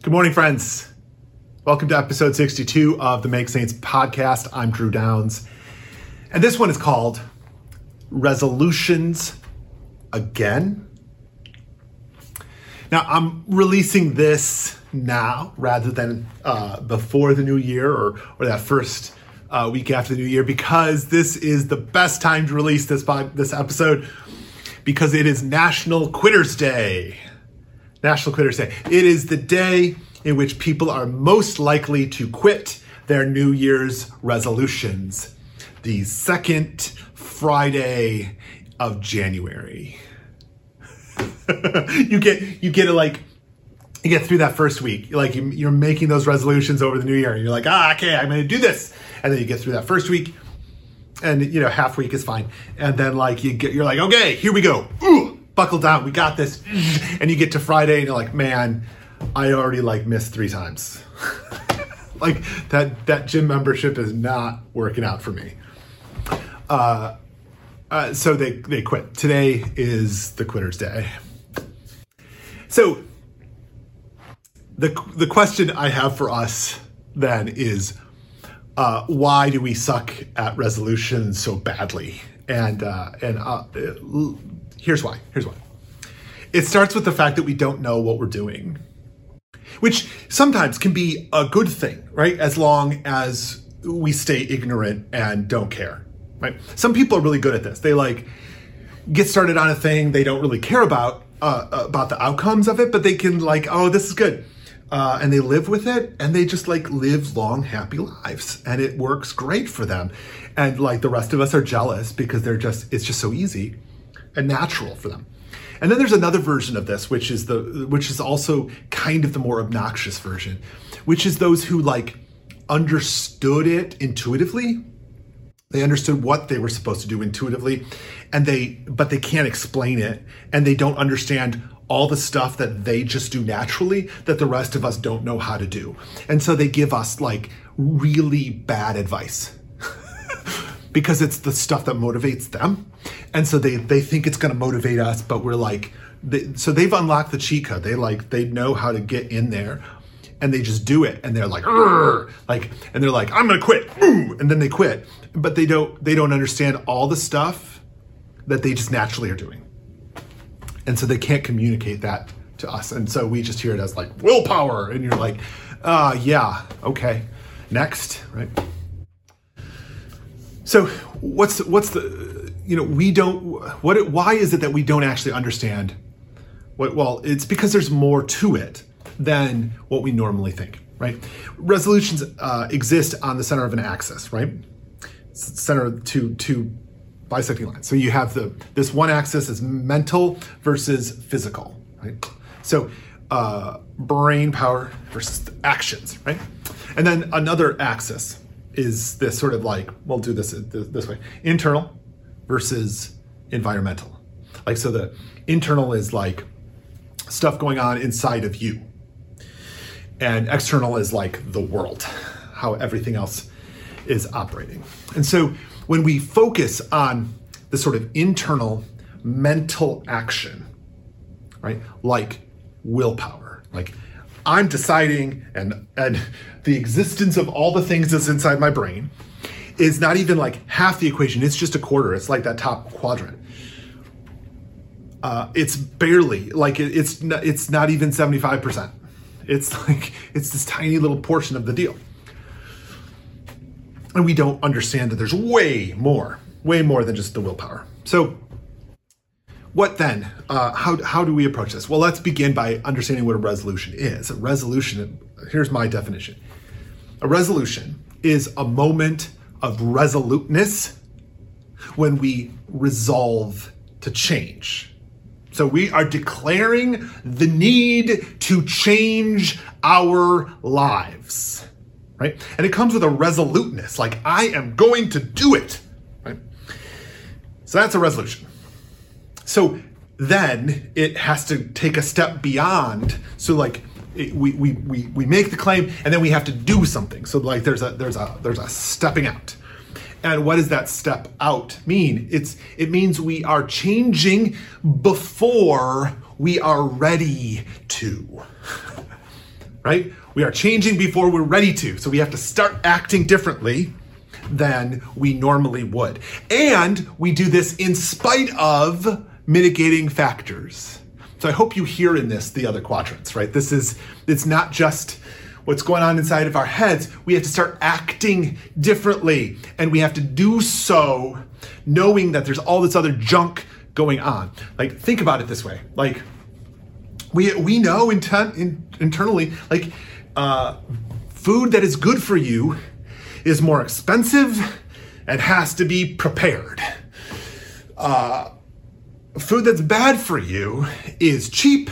Good morning, friends. Welcome to episode 62 of the Make Saints podcast. I'm Drew Downs. And this one is called Resolutions Again. Now, I'm releasing this now rather than uh, before the new year or, or that first uh, week after the new year because this is the best time to release this, this episode because it is National Quitters Day. National Quitters Day. It is the day in which people are most likely to quit their New Year's resolutions. The second Friday of January. you get you get it like you get through that first week. Like you're making those resolutions over the new year, and you're like, ah, okay, I'm going to do this, and then you get through that first week, and you know half week is fine, and then like you get, you're like, okay, here we go. Ooh buckle down, we got this. And you get to Friday and you're like, man, I already like missed three times. like that that gym membership is not working out for me. Uh, uh, so they they quit. Today is the quitters day. So the the question I have for us then is uh, why do we suck at resolutions so badly? And uh, and uh, Here's why. Here's why. It starts with the fact that we don't know what we're doing, which sometimes can be a good thing, right? As long as we stay ignorant and don't care, right? Some people are really good at this. They like get started on a thing they don't really care about uh, about the outcomes of it, but they can like, oh, this is good. Uh, and they live with it and they just like live long happy lives and it works great for them and like the rest of us are jealous because they're just it's just so easy and natural for them. And then there's another version of this, which is the which is also kind of the more obnoxious version, which is those who like understood it intuitively. They understood what they were supposed to do intuitively, and they but they can't explain it, and they don't understand all the stuff that they just do naturally that the rest of us don't know how to do. And so they give us like really bad advice because it's the stuff that motivates them. And so they, they think it's going to motivate us, but we're like, they, so they've unlocked the cheat code. They like, they know how to get in there and they just do it. And they're like, like, and they're like, I'm to quit. And then they quit, but they don't, they don't understand all the stuff that they just naturally are doing. And so they can't communicate that to us. And so we just hear it as like willpower. And you're like, uh, yeah, okay. Next, right? So what's what's the you know we don't what why is it that we don't actually understand what well it's because there's more to it than what we normally think right? Resolutions uh, exist on the center of an axis right? Center to two bisecting lines. So you have the this one axis is mental versus physical right? So uh, brain power versus actions right? And then another axis is this sort of like we'll do this this way. Internal versus environmental. Like so the internal is like stuff going on inside of you. And external is like the world how everything else is operating. And so when we focus on the sort of internal mental action right like willpower like I'm deciding and and the existence of all the things that's inside my brain is not even like half the equation. It's just a quarter. It's like that top quadrant. Uh, it's barely like it, it's it's not even 75%. It's like it's this tiny little portion of the deal. And we don't understand that there's way more, way more than just the willpower. So what then? Uh, how, how do we approach this? Well, let's begin by understanding what a resolution is. A resolution, here's my definition a resolution is a moment of resoluteness when we resolve to change. So we are declaring the need to change our lives, right? And it comes with a resoluteness, like I am going to do it, right? So that's a resolution. So then it has to take a step beyond. So like it, we, we, we, we make the claim and then we have to do something. So like there's a there's a there's a stepping out. And what does that step out mean? It's it means we are changing before we are ready to. right? We are changing before we're ready to. So we have to start acting differently than we normally would. And we do this in spite of mitigating factors. So I hope you hear in this the other quadrants, right? This is, it's not just what's going on inside of our heads. We have to start acting differently. And we have to do so knowing that there's all this other junk going on. Like, think about it this way. Like, we, we know intent, in, internally, like, uh, food that is good for you is more expensive and has to be prepared. Uh, food that's bad for you is cheap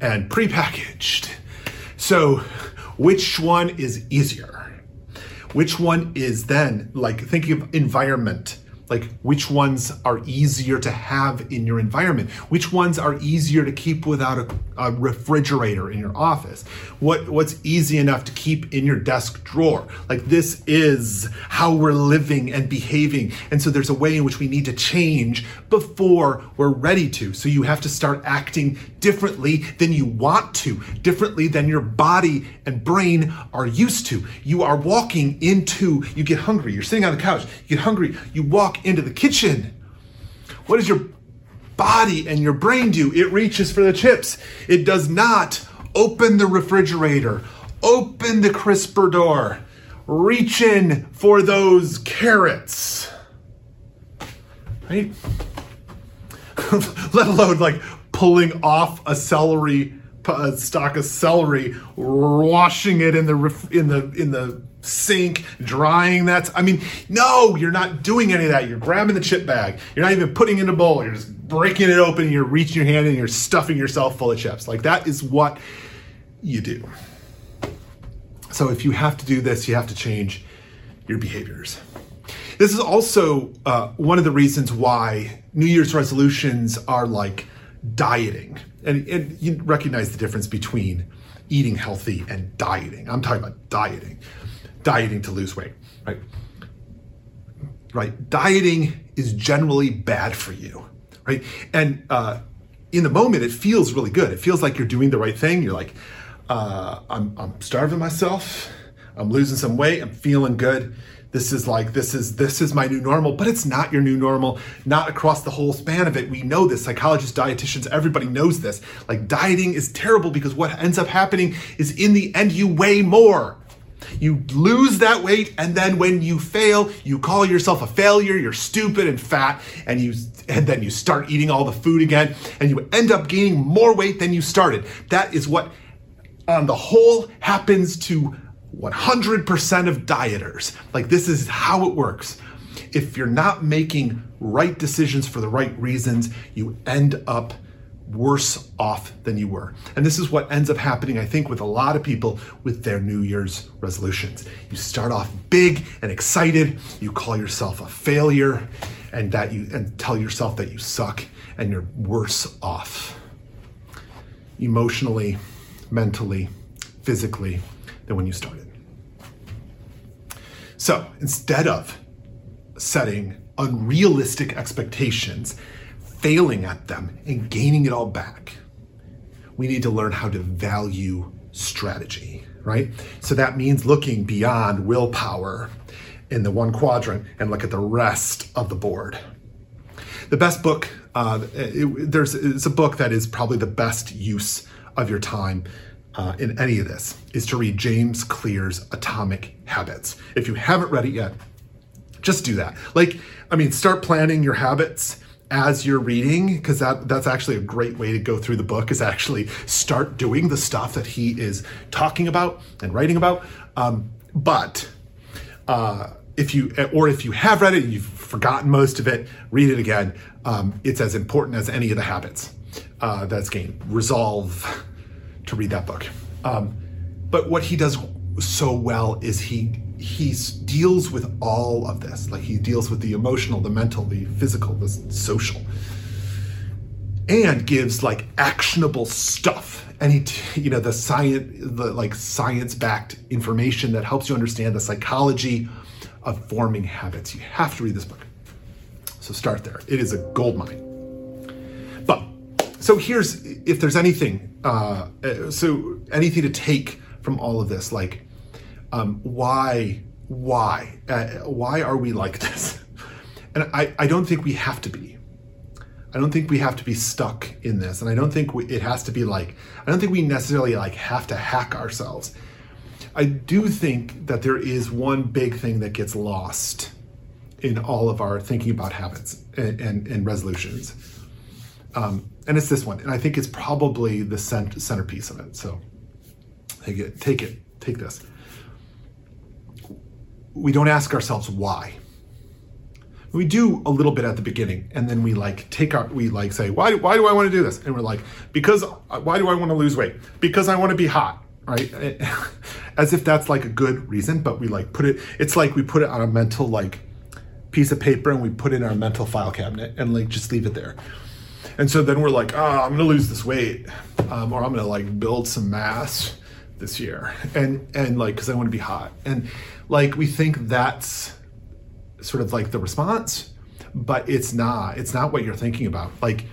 and prepackaged. So, which one is easier? Which one is then like thinking of environment? like which ones are easier to have in your environment which ones are easier to keep without a, a, refrigerator in your office. What what's easy enough to keep in your desk drawer? Like this is how we're living and behaving. And so there's a way in which we need to change before we're ready to. So you have to start acting differently than you want to differently than your body and brain are used to. You are walking into you get hungry. You're sitting on the couch. You get hungry. You walk into the kitchen, What is your body and your brain do? It reaches for the chips. It does not open the refrigerator, open the crisper door, reach in for those carrots. Right? Let alone like pulling off a celery a stalk of celery, washing it in the in the in the sink, drying that. I mean, no, you're not doing any of that. You're grabbing the chip bag. You're not even putting in a bowl. You're just breaking it open. you're reaching your hand and you're stuffing yourself full of chips. Like that is what you do. So if you have to do this, you have to change your behaviors. This is also uh, one of the reasons why New Year's resolutions are like dieting. And, and you recognize the difference between eating healthy and dieting. I'm talking about dieting dieting to lose weight, right? Right. Dieting is generally bad for you, right? And uh, in the moment, it feels really good. It feels like you're doing the right thing. You're like, uh, I'm, I'm starving myself. I'm losing some weight. I'm feeling good. This is like this is this is my new normal, but it's not your new normal. Not across the whole span of it. We know this. Psychologists, dietitians, everybody knows this. Like dieting is terrible because what ends up happening is in the end you weigh more. You lose that weight, and then when you fail, you call yourself a failure, you're stupid and fat, and you and then you start eating all the food again, and you end up gaining more weight than you started. That is what on the whole happens to 100% of dieters. Like this is how it works. If you're not making right decisions for the right reasons, you end up worse off than you were. And this is what ends up happening, I think, with a lot of people with their New Year's resolutions. You start off big and excited, you call yourself a failure, and that you and tell yourself that you suck and you're worse off emotionally, mentally, physically than when you started. So instead of setting unrealistic expectations failing at them and gaining it all back, we need to learn how to value strategy, right? So that means looking beyond willpower in the one quadrant and look at the rest of the board. The best book, uh, it, there's it's a book that is probably the best use of your time uh, in any of this is to read James Clear's Atomic Habits. If you haven't read it yet, just do that. Like, I mean, start planning your habits as you're reading because that that's actually a great way to go through the book is actually start doing the stuff that he is talking about and writing about. Um, but uh, if you or if you have read it you've forgotten most of it read it again. Um, it's as important as any of the habits uh, that's gained. Resolve to read that book. Um, but what he does so well is he he deals with all of this. Like he deals with the emotional, the mental, the physical, the social, and gives like actionable stuff. And he, you know, the science, the like science-backed information that helps you understand the psychology of forming habits. You have to read this book. So start there. It is a gold mine. But so here's if there's anything, uh, so anything to take from all of this. Like, um, why, why, uh, why are we like this? And I, I don't think we have to be. I don't think we have to be stuck in this, and I don't think we, it has to be like. I don't think we necessarily like have to hack ourselves. I do think that there is one big thing that gets lost in all of our thinking about habits and, and, and resolutions. Um, and it's this one. And I think it's probably the cent- centerpiece of it. So take it, take it, take this. We don't ask ourselves why. We do a little bit at the beginning, and then we like take our, we like say, why, why do I want to do this? And we're like, because, why do I want to lose weight? Because I want to be hot, right? As if that's like a good reason, but we like put it, it's like we put it on a mental like piece of paper and we put it in our mental file cabinet and like just leave it there. And so then we're like, oh, I'm gonna lose this weight, um, or I'm gonna like build some mass this year, and and like because I want to be hot, and like we think that's sort of like the response, but it's not. It's not what you're thinking about. Like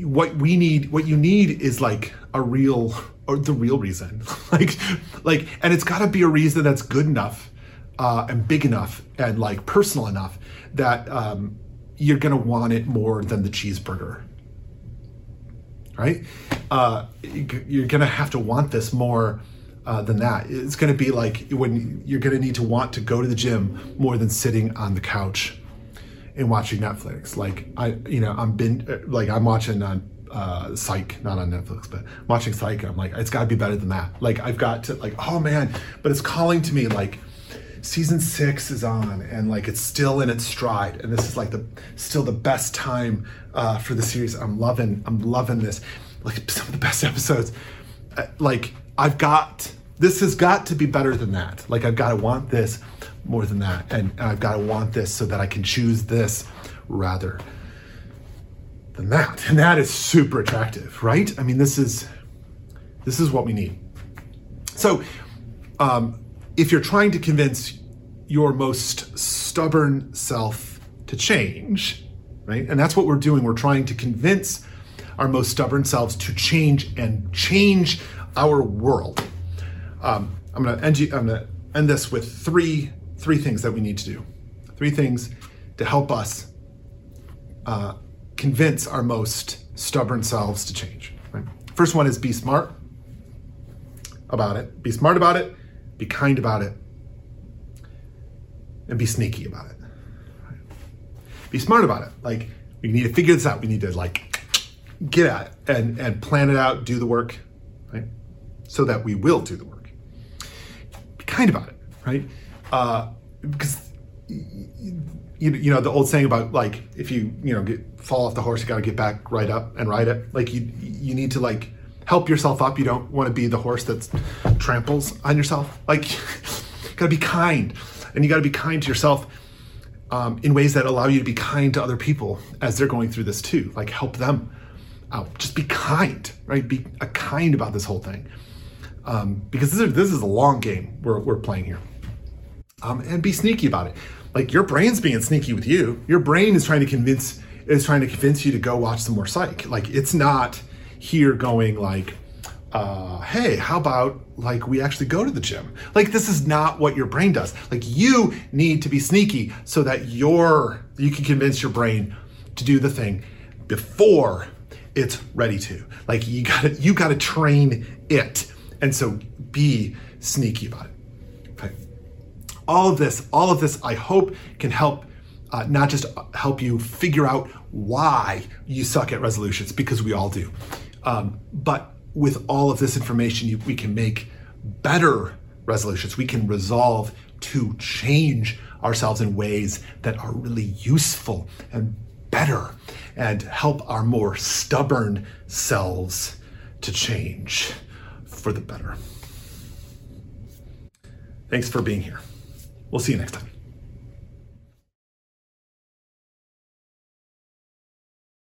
what we need, what you need is like a real or the real reason, like like, and it's got to be a reason that's good enough uh, and big enough and like personal enough that um, you're to want it more than the cheeseburger. Right? Uh, you're to have to want this more uh, than that. It's to be like when you're to need to want to go to the gym more than sitting on the couch and watching Netflix. Like I, you know, I'm been like I'm watching on uh, Psych, not on Netflix, but watching Psych. I'm like, it's got to be better than that. Like I've got to like, oh man, but it's calling to me like season six is on and like it's still in its stride and this is like the still the best time uh, for the series. I'm loving i'm loving this. Like some of the best episodes. Uh, like i've got this has got to be better than that. Like i've got to want this more than that and, and i've got to want this so that i can choose this rather than that. And that is super attractive right? I mean this is this is what we need. So um, if you're trying to convince your most stubborn self to change, right? And that's what we're doing. We're trying to convince our most stubborn selves to change and change our world. Um, I'm gonna end. You, I'm gonna end this with three three things that we need to do. Three things to help us uh, convince our most stubborn selves to change. Right? First one is be smart about it. Be smart about it be kind about it, and be sneaky about it. Be smart about it. Like we need to figure this out. We need to like get at it and and plan it out, do the work, right? So that we will do the work. Be kind about it, right? Uh, because you, you know the old saying about like if you you know get fall off the horse, you got to get back right up and ride it. Like you you need to like help yourself up. You don't want to be the horse that tramples on yourself. Like, you got to be kind, and you got to be kind to yourself um, in ways that allow you to be kind to other people as they're going through this too. Like, help them out. Just be kind, right? Be a kind about this whole thing, um, because this is, this is a long game we're, we're playing here. Um, and be sneaky about it. Like your brain's being sneaky with you. Your brain is trying to convince is trying to convince you to go watch some more psych. Like it's not here going like, uh, hey, how about like we actually go to the gym? Like this is not what your brain does. Like you need to be sneaky so that your you can convince your brain to do the thing before it's ready to. Like you gotta you gotta train it. And so be sneaky about it. Okay. All of this, all of this, I hope can help uh, not just help you figure out why you suck at resolutions, because we all do. Um, but with all of this information, you, we can make better resolutions. We can resolve to change ourselves in ways that are really useful and better and help our more stubborn selves to change for the better. Thanks for being here. We'll see you next time.